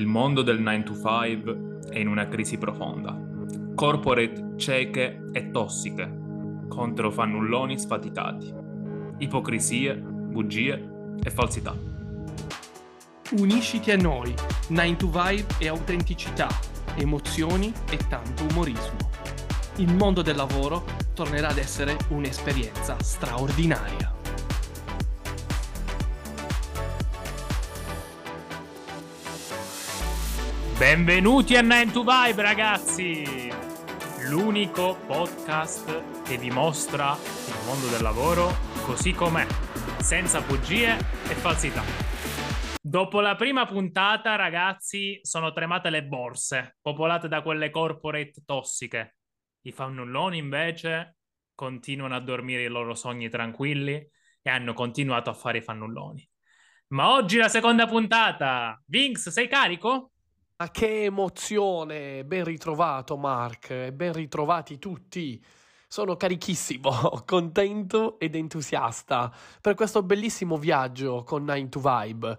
Il mondo del 9 to 5 è in una crisi profonda. Corporate cieche e tossiche contro fannulloni sfaticati. Ipocrisie, bugie e falsità. Unisciti a noi, 9 to Vibe e autenticità, emozioni e tanto umorismo. Il mondo del lavoro tornerà ad essere un'esperienza straordinaria. Benvenuti a 9 to Vibe ragazzi! L'unico podcast che vi mostra il mondo del lavoro così com'è, senza bugie e falsità. Dopo la prima puntata, ragazzi, sono tremate le borse, popolate da quelle corporate tossiche. I fannulloni, invece, continuano a dormire i loro sogni tranquilli e hanno continuato a fare i fannulloni. Ma oggi la seconda puntata. Vinx, sei carico? Ma che emozione! Ben ritrovato Mark, ben ritrovati tutti. Sono carichissimo, contento ed entusiasta per questo bellissimo viaggio con 9 to Vibe.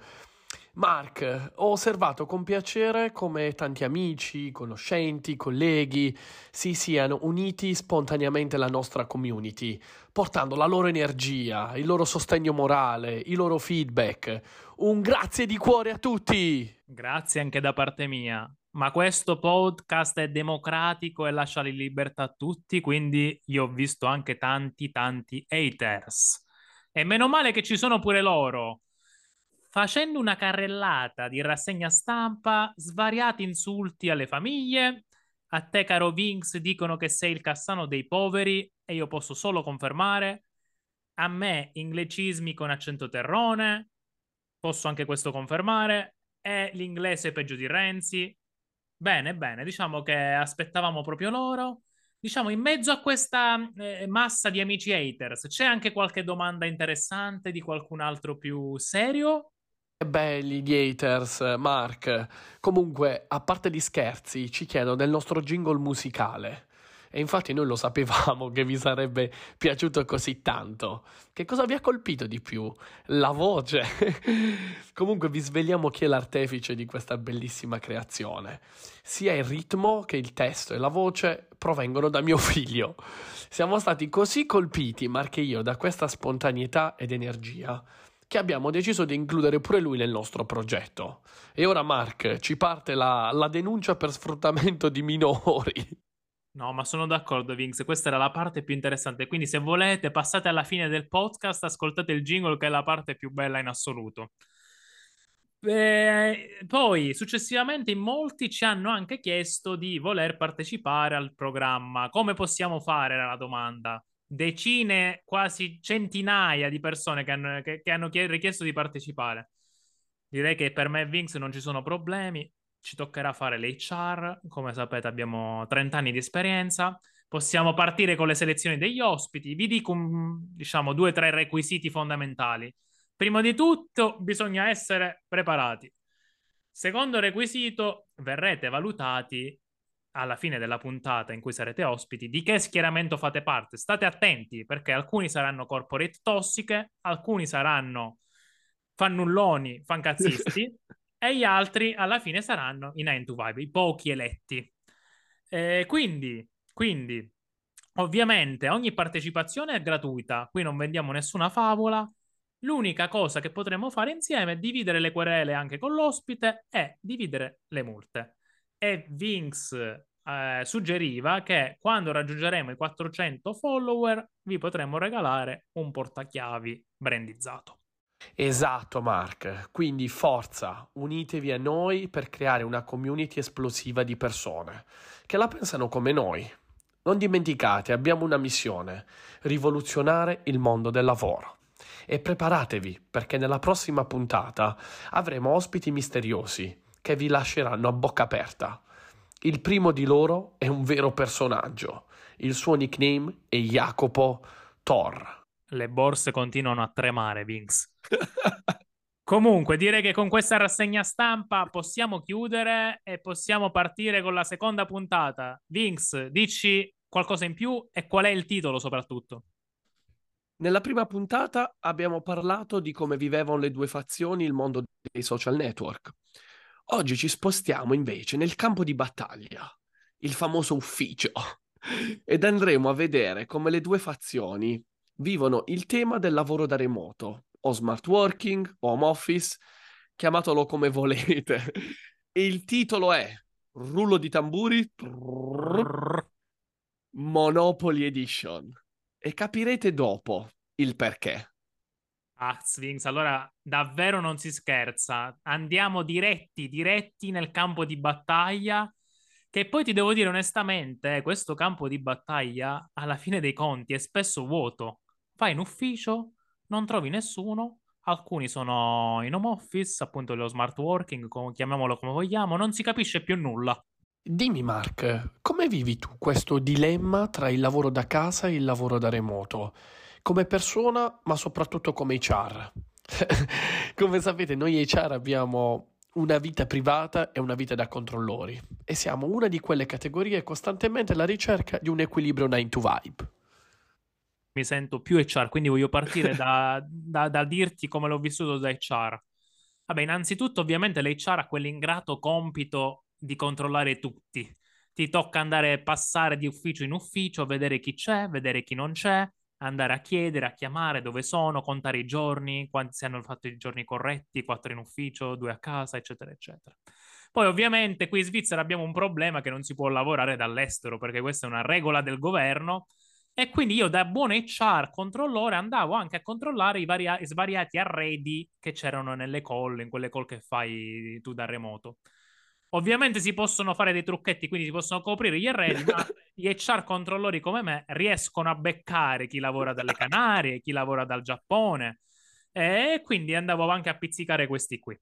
Mark, ho osservato con piacere come tanti amici, conoscenti, colleghi si siano uniti spontaneamente alla nostra community, portando la loro energia, il loro sostegno morale, i loro feedback. Un grazie di cuore a tutti! Grazie anche da parte mia. Ma questo podcast è democratico e lascia in libertà a tutti, quindi io ho visto anche tanti, tanti haters. E meno male che ci sono pure loro facendo una carrellata di rassegna stampa, svariati insulti alle famiglie. A te, caro Vinx, dicono che sei il Cassano dei poveri e io posso solo confermare. A me, inglesismi con accento terrone, posso anche questo confermare. È l'inglese peggio di Renzi. Bene, bene, diciamo che aspettavamo proprio loro. Diciamo, in mezzo a questa eh, massa di amici haters, c'è anche qualche domanda interessante di qualcun altro più serio? Belli gli haters, Mark. Comunque, a parte gli scherzi, ci chiedono del nostro jingle musicale. E infatti noi lo sapevamo che vi sarebbe piaciuto così tanto. Che cosa vi ha colpito di più? La voce. Comunque vi svegliamo chi è l'artefice di questa bellissima creazione. Sia il ritmo che il testo e la voce provengono da mio figlio. Siamo stati così colpiti, Mark e io, da questa spontaneità ed energia che abbiamo deciso di includere pure lui nel nostro progetto. E ora, Mark, ci parte la, la denuncia per sfruttamento di minori. No, ma sono d'accordo, Vinx. Questa era la parte più interessante. Quindi, se volete, passate alla fine del podcast, ascoltate il jingle, che è la parte più bella in assoluto. Eh, poi, successivamente, molti ci hanno anche chiesto di voler partecipare al programma. Come possiamo fare? Era la domanda decine, quasi centinaia di persone che hanno, che, che hanno richiesto di partecipare. Direi che per me e Vinx non ci sono problemi, ci toccherà fare l'HR, come sapete abbiamo 30 anni di esperienza, possiamo partire con le selezioni degli ospiti, vi dico diciamo due o tre requisiti fondamentali. Prima di tutto bisogna essere preparati. Secondo requisito, verrete valutati alla fine della puntata in cui sarete ospiti di che schieramento fate parte. State attenti perché alcuni saranno corporate tossiche, alcuni saranno fannulloni, fancazzisti e gli altri alla fine saranno i 9 to 5, i pochi eletti. Eh, quindi, quindi, ovviamente ogni partecipazione è gratuita, qui non vendiamo nessuna favola. L'unica cosa che potremo fare insieme è dividere le querele anche con l'ospite e dividere le multe e Vinx eh, suggeriva che quando raggiungeremo i 400 follower vi potremo regalare un portachiavi brandizzato. Esatto Mark, quindi forza, unitevi a noi per creare una community esplosiva di persone che la pensano come noi. Non dimenticate, abbiamo una missione, rivoluzionare il mondo del lavoro. E preparatevi perché nella prossima puntata avremo ospiti misteriosi che vi lasceranno a bocca aperta. Il primo di loro è un vero personaggio. Il suo nickname è Jacopo Thor. Le borse continuano a tremare, Vinx. Comunque, direi che con questa rassegna stampa possiamo chiudere e possiamo partire con la seconda puntata. Vinx, dici qualcosa in più e qual è il titolo soprattutto? Nella prima puntata abbiamo parlato di come vivevano le due fazioni il mondo dei social network. Oggi ci spostiamo invece nel campo di battaglia, il famoso ufficio, ed andremo a vedere come le due fazioni vivono il tema del lavoro da remoto, o smart working, home office, chiamatelo come volete. E il titolo è Rullo di tamburi Monopoly Edition. E capirete dopo il perché. Ah, Sphinx, allora davvero non si scherza. Andiamo diretti, diretti nel campo di battaglia. Che poi ti devo dire onestamente, questo campo di battaglia, alla fine dei conti, è spesso vuoto. Vai in ufficio, non trovi nessuno, alcuni sono in home office, appunto lo smart working, chiamiamolo come vogliamo, non si capisce più nulla. Dimmi Mark, come vivi tu questo dilemma tra il lavoro da casa e il lavoro da remoto? Come persona, ma soprattutto come HR. come sapete, noi HR abbiamo una vita privata e una vita da controllori e siamo una di quelle categorie costantemente alla ricerca di un equilibrio 9 to vibe. Mi sento più HR, quindi voglio partire da, da, da dirti come l'ho vissuto da HR. Vabbè, innanzitutto ovviamente l'HR ha quell'ingrato compito di controllare tutti. Ti tocca andare a passare di ufficio in ufficio, vedere chi c'è, vedere chi non c'è, andare a chiedere, a chiamare dove sono, contare i giorni, quanti si hanno fatto i giorni corretti, quattro in ufficio, due a casa, eccetera, eccetera. Poi ovviamente qui in Svizzera abbiamo un problema che non si può lavorare dall'estero perché questa è una regola del governo e quindi io da buon HR controllore andavo anche a controllare i, varia- svariati arredi che c'erano nelle call, in quelle call che fai tu da remoto. Ovviamente si possono fare dei trucchetti, quindi si possono coprire gli arredi, ma gli HR controllori come me riescono a beccare chi lavora dalle Canarie, chi lavora dal Giappone, e quindi andavo anche a pizzicare questi qui.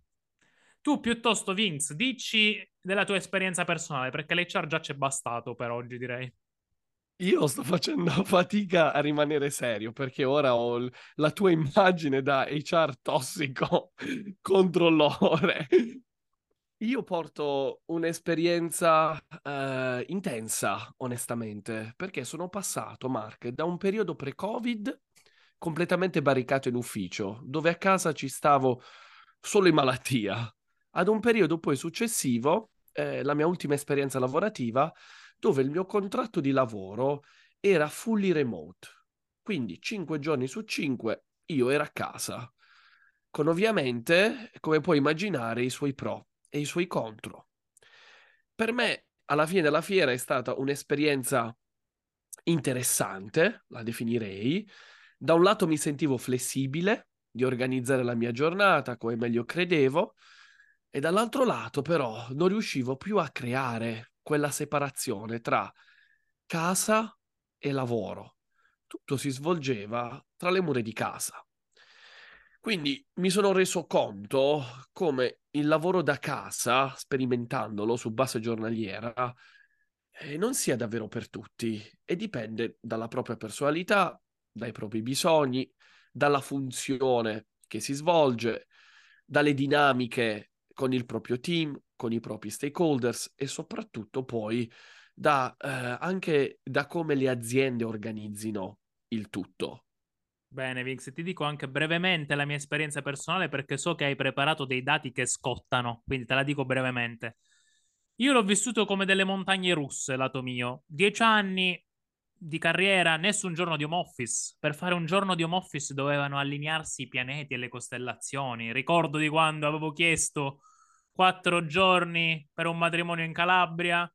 Tu piuttosto, Vince, dici della tua esperienza personale, perché l'HR già c'è bastato per oggi, direi. Io sto facendo fatica a rimanere serio perché ora ho l- la tua immagine da HR tossico controllore io porto un'esperienza eh, intensa, onestamente, perché sono passato, Mark, da un periodo pre-Covid completamente barricato in ufficio, dove a casa ci stavo solo in malattia, ad un periodo poi successivo, eh, la mia ultima esperienza lavorativa, dove il mio contratto di lavoro era fully remote. Quindi 5 giorni su 5 io ero a casa, con ovviamente, come puoi immaginare, i suoi pro e i suoi contro. Per me, alla fine della fiera, è stata un'esperienza interessante, la definirei. Da un lato mi sentivo flessibile di organizzare la mia giornata come meglio credevo, e dall'altro lato però non riuscivo più a creare quella separazione tra casa e lavoro. Tutto si svolgeva tra le mura di casa. Quindi mi sono reso conto come il lavoro da casa, sperimentandolo su base giornaliera, eh, non sia davvero per tutti e dipende dalla propria personalità, dai propri bisogni, dalla funzione che si svolge, dalle dinamiche con il proprio team, con i propri stakeholders e soprattutto poi da, eh, anche da come le aziende organizzino il tutto. Bene, Vix, ti dico anche brevemente la mia esperienza personale perché so che hai preparato dei dati che scottano, quindi te la dico brevemente. Io l'ho vissuto come delle montagne russe, lato mio. Dieci anni di carriera, nessun giorno di home office. Per fare un giorno di home office dovevano allinearsi i pianeti e le costellazioni. Ricordo di quando avevo chiesto quattro giorni per un matrimonio in Calabria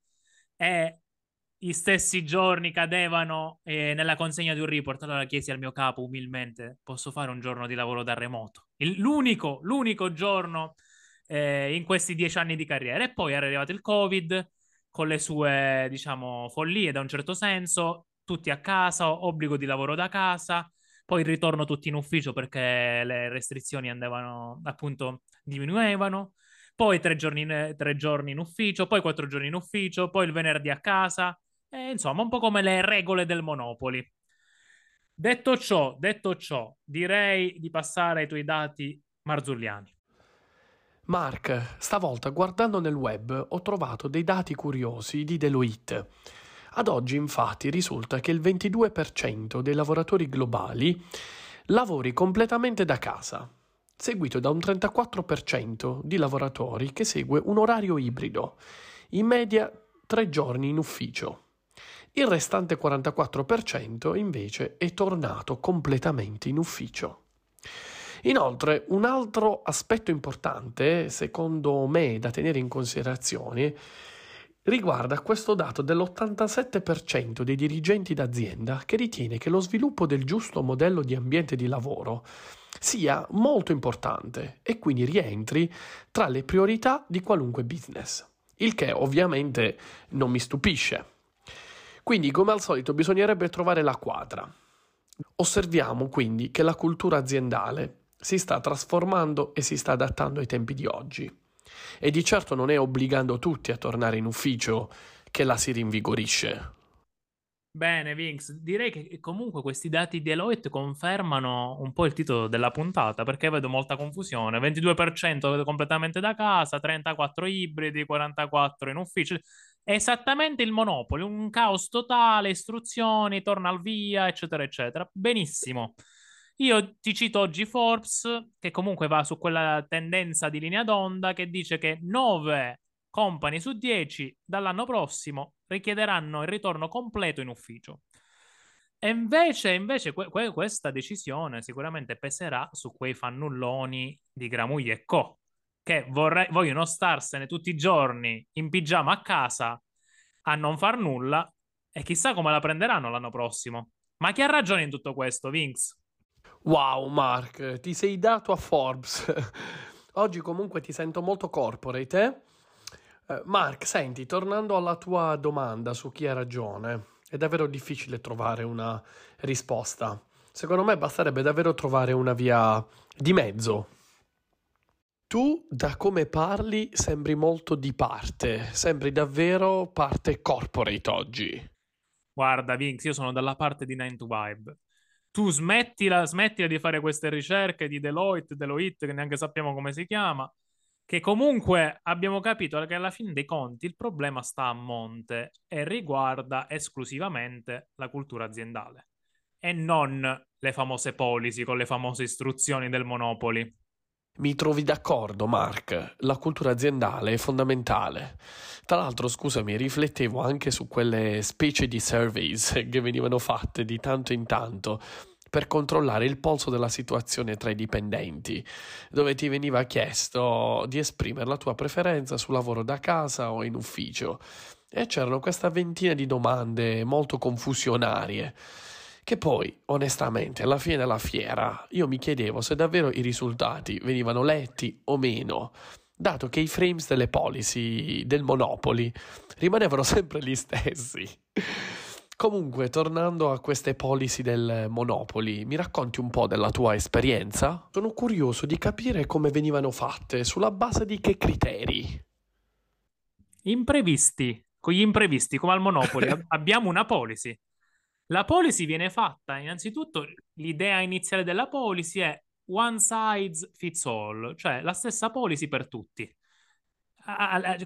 e gli stessi giorni cadevano eh, nella consegna di un report. Allora chiesi al mio capo umilmente: posso fare un giorno di lavoro da remoto? Il, l'unico, l'unico giorno eh, in questi dieci anni di carriera. E poi era arrivato il Covid con le sue, diciamo, follie da un certo senso, tutti a casa, obbligo di lavoro da casa. Poi il ritorno tutti in ufficio perché le restrizioni andavano appunto diminuivano. Poi tre giorni, in, tre giorni in ufficio, poi quattro giorni in ufficio, poi il venerdì a casa eh, insomma, un po' come le regole del Monopoli. Detto ciò, detto ciò, direi di passare ai tuoi dati marzulliani. Mark, stavolta guardando nel web ho trovato dei dati curiosi di Deloitte. Ad oggi infatti risulta che il 22% dei lavoratori globali lavori completamente da casa. Seguito da un 34% di lavoratori che segue un orario ibrido, in media tre giorni in ufficio. Il restante 44% invece è tornato completamente in ufficio. Inoltre, un altro aspetto importante, secondo me, da tenere in considerazione, riguarda questo dato dell'87% dei dirigenti d'azienda che ritiene che lo sviluppo del giusto modello di ambiente di lavoro sia molto importante e quindi rientri tra le priorità di qualunque business. Il che ovviamente non mi stupisce. Quindi, come al solito, bisognerebbe trovare la quadra. Osserviamo quindi che la cultura aziendale si sta trasformando e si sta adattando ai tempi di oggi. E di certo non è obbligando tutti a tornare in ufficio che la si rinvigorisce. Bene, Vinx, direi che comunque questi dati di Deloitte confermano un po' il titolo della puntata perché vedo molta confusione. 22% completamente da casa, 34 ibridi, 44 in ufficio. Esattamente il monopolo, un caos totale, istruzioni, torna al via, eccetera, eccetera. Benissimo. Io ti cito oggi Forbes, che comunque va su quella tendenza di linea d'onda che dice che 9 company su 10 dall'anno prossimo richiederanno il ritorno completo in ufficio. E invece, invece que- que- questa decisione sicuramente peserà su quei fannulloni di Gramugli e Co. che vorrei- vogliono starsene tutti i giorni in pigiama a casa a non far nulla e chissà come la prenderanno l'anno prossimo. Ma chi ha ragione in tutto questo, Vince? Wow, Mark, ti sei dato a Forbes. Oggi comunque ti sento molto corporate, eh? Eh? Mark, senti, tornando alla tua domanda su chi ha ragione, è davvero difficile trovare una risposta. Secondo me basterebbe davvero trovare una via di mezzo. Tu, da come parli, sembri molto di parte, sembri davvero parte corporate oggi. Guarda, Vinx, io sono dalla parte di 9 to Vibe tu smettila, smettila di fare queste ricerche di Deloitte, Deloitte, che neanche sappiamo come si chiama, che comunque abbiamo capito che alla fine dei conti il problema sta a monte e riguarda esclusivamente la cultura aziendale e non le famose policy con le famose istruzioni del Monopoli. Mi trovi d'accordo, Mark. La cultura aziendale è fondamentale. Tra l'altro, scusami, riflettevo anche su quelle specie di surveys che venivano fatte di tanto in tanto per controllare il polso della situazione tra i dipendenti, dove ti veniva chiesto di esprimere la tua preferenza sul lavoro da casa o in ufficio. E c'erano questa ventina di domande molto confusionarie che poi, onestamente, alla fine della fiera io mi chiedevo se davvero i risultati venivano letti o meno, dato che i frames delle policy del Monopoli rimanevano sempre gli stessi. Comunque, tornando a queste policy del Monopoli, mi racconti un po' della tua esperienza? Sono curioso di capire come venivano fatte, sulla base di che criteri. Imprevisti, con gli imprevisti, come al Monopoli, abbiamo una policy la policy viene fatta innanzitutto, l'idea iniziale della policy è one size fits all, cioè la stessa policy per tutti.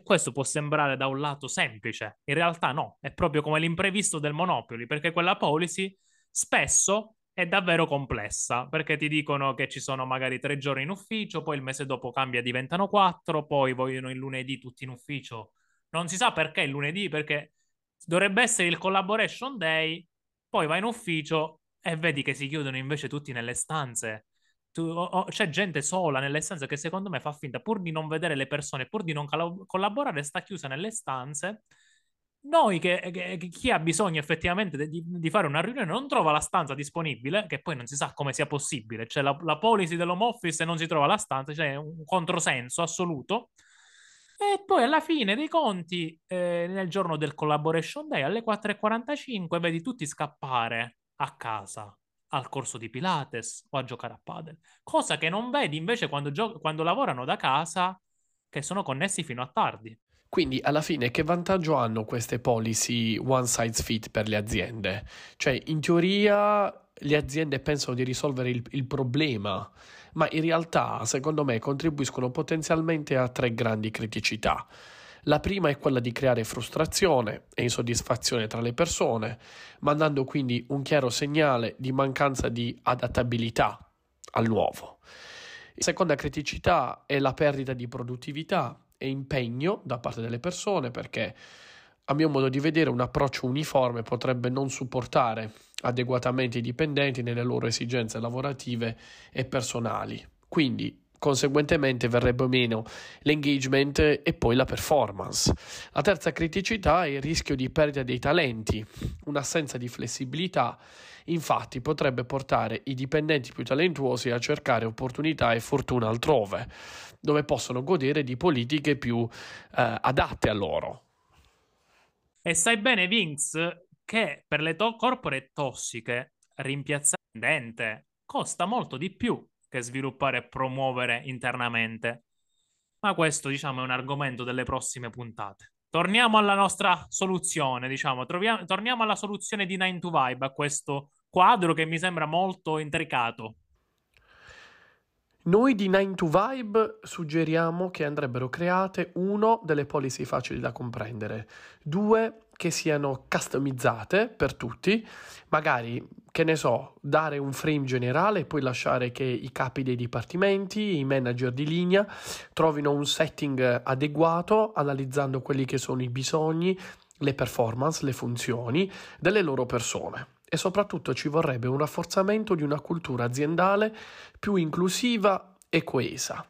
Questo può sembrare da un lato semplice, in realtà no, è proprio come l'imprevisto del Monopoly, perché quella policy spesso è davvero complessa, perché ti dicono che ci sono magari tre giorni in ufficio, poi il mese dopo cambia, diventano quattro, poi vogliono il lunedì tutti in ufficio. Non si sa perché il lunedì, perché dovrebbe essere il collaboration day, poi vai in ufficio e vedi che si chiudono invece tutti nelle stanze. Tu, oh, oh, c'è gente sola nelle stanze che secondo me fa finta, pur di non vedere le persone, pur di non col- collaborare, sta chiusa nelle stanze. Noi che, che chi ha bisogno effettivamente di, di, fare una riunione non trova la stanza disponibile, che poi non si sa come sia possibile. C'è la, la policy dell'home office e non si trova la stanza, c'è un controsenso assoluto. E poi alla fine dei conti, eh, nel giorno del Collaboration Day, alle 4.45, vedi tutti scappare a casa al corso di Pilates o a giocare a padel. Cosa che non vedi invece quando, gio- quando lavorano da casa, che sono connessi fino a tardi. Quindi alla fine che vantaggio hanno queste policy one size fit per le aziende? Cioè, in teoria le aziende pensano di risolvere il, il problema ma in realtà, secondo me, contribuiscono potenzialmente a tre grandi criticità. La prima è quella di creare frustrazione e insoddisfazione tra le persone, mandando quindi un chiaro segnale di mancanza di adattabilità al nuovo. Seconda criticità è la perdita di produttività e impegno da parte delle persone perché a mio modo di vedere un approccio uniforme potrebbe non supportare adeguatamente i dipendenti nelle loro esigenze lavorative e personali. Quindi conseguentemente verrebbe meno l'engagement e poi la performance. La terza criticità è il rischio di perdita dei talenti, un'assenza di flessibilità infatti potrebbe portare i dipendenti più talentuosi a cercare opportunità e fortuna altrove, dove possono godere di politiche più eh, adatte a loro. E sai bene, Vince, che per le to- corporate tossiche rimpiazzare costa molto di più che sviluppare e promuovere internamente. Ma questo, diciamo, è un argomento delle prossime puntate. Torniamo alla nostra soluzione, diciamo, troviamo, torniamo alla soluzione di 9 to Vibe, a questo quadro che mi sembra molto intricato. Noi di 9 to Vibe suggeriamo che andrebbero create uno delle policy facili da comprendere, due che siano customizzate per tutti, magari, che ne so, dare un frame generale e poi lasciare che i capi dei dipartimenti, i manager di linea trovino un setting adeguato analizzando quelli che sono i bisogni, le performance, le funzioni delle loro persone. E soprattutto ci vorrebbe un rafforzamento di una cultura aziendale più inclusiva e coesa,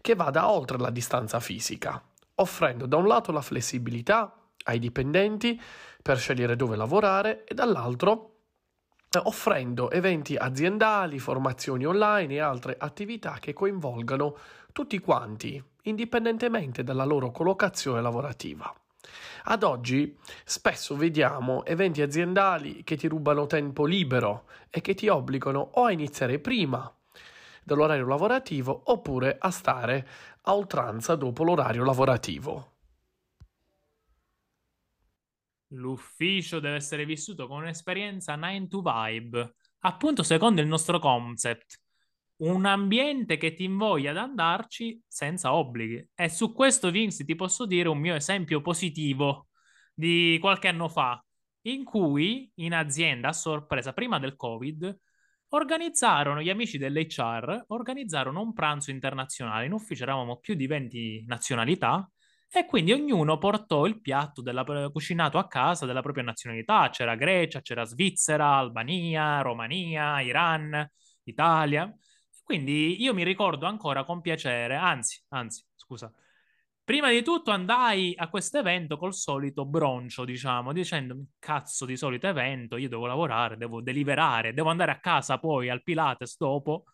che vada oltre la distanza fisica, offrendo da un lato la flessibilità ai dipendenti per scegliere dove lavorare e dall'altro eh, offrendo eventi aziendali, formazioni online e altre attività che coinvolgano tutti quanti, indipendentemente dalla loro collocazione lavorativa. Ad oggi spesso vediamo eventi aziendali che ti rubano tempo libero e che ti obbligano o a iniziare prima dell'orario lavorativo oppure a stare a oltranza dopo l'orario lavorativo. L'ufficio deve essere vissuto con un'esperienza 9 to vibe, appunto secondo il nostro concept. Un ambiente che ti invoglia ad andarci senza obblighi. E su questo, Vinci, ti posso dire un mio esempio positivo di qualche anno fa, in cui in azienda, a sorpresa, prima del Covid, organizzarono gli amici dell'HR, organizzarono un pranzo internazionale. In ufficio eravamo più di 20 nazionalità e quindi ognuno portò il piatto della, cucinato a casa della propria nazionalità. C'era Grecia, c'era Svizzera, Albania, Romania, Iran, Italia. Quindi io mi ricordo ancora con piacere, anzi, anzi, scusa, prima di tutto andai a questo evento col solito broncio, diciamo, dicendo cazzo di solito evento, io devo lavorare, devo deliberare, devo andare a casa poi al Pilates dopo,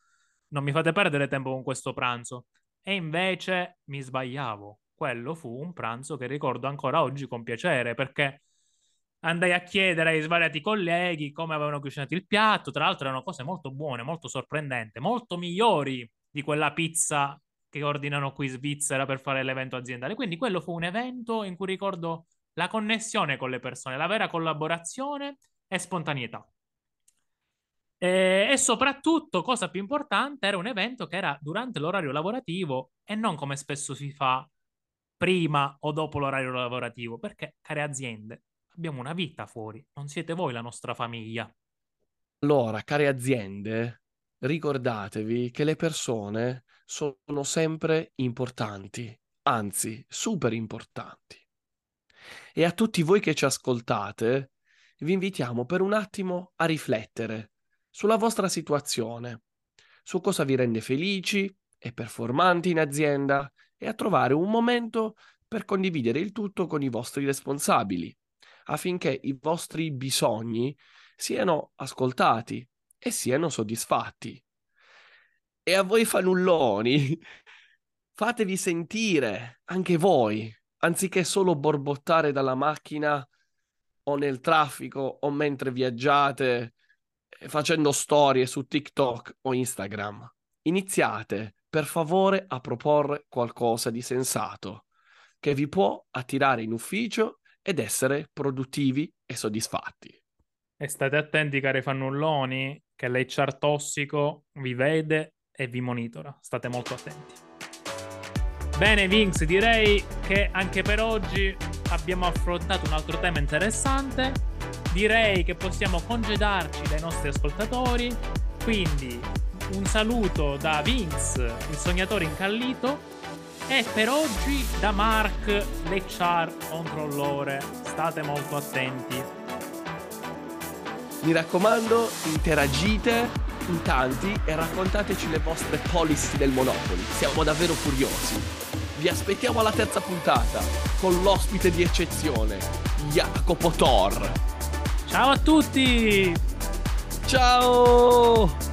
non mi fate perdere tempo con questo pranzo. E invece mi sbagliavo quello fu un pranzo che ricordo ancora oggi con piacere perché andai a chiedere ai svariati colleghi come avevano cucinato il piatto. Tra l'altro erano cose molto buone, molto sorprendenti, molto migliori di quella pizza che ordinano qui in Svizzera per fare l'evento aziendale. Quindi quello fu un evento in cui ricordo la connessione con le persone, la vera collaborazione e spontaneità. E, e soprattutto, cosa più importante, era un evento che era durante l'orario lavorativo e non come spesso si fa prima o dopo l'orario lavorativo, perché, care aziende, abbiamo una vita fuori, non siete voi la nostra famiglia. Allora, care aziende, ricordatevi che le persone sono sempre importanti, anzi, super importanti. E a tutti voi che ci ascoltate, vi invitiamo per un attimo a riflettere sulla vostra situazione, su cosa vi rende felici e performanti in azienda e a trovare un momento per condividere il tutto con i vostri responsabili, affinché i vostri bisogni siano ascoltati e siano soddisfatti. E a voi fanulloni, fatevi sentire anche voi, anziché solo borbottare dalla macchina o nel traffico o mentre viaggiate eh, facendo storie su TikTok o Instagram. Iniziate per favore a proporre qualcosa di sensato che vi può attirare in ufficio ed essere produttivi e soddisfatti. E state attenti, cari fannulloni, che l'HR tossico vi vede e vi monitora. State molto attenti. Bene, Vinx, direi che anche per oggi abbiamo affrontato un altro tema interessante. Direi che possiamo congedarci dai nostri ascoltatori. Quindi un saluto da Vince, il sognatore incallito, e per oggi da Mark, l'HR controllore. State molto attenti. Mi raccomando, interagite in tanti e raccontateci le vostre policy del Monopoli. Siamo davvero curiosi. Vi aspettiamo alla terza puntata con l'ospite di eccezione, Jacopo Thor. Ciao a tutti! Ciao!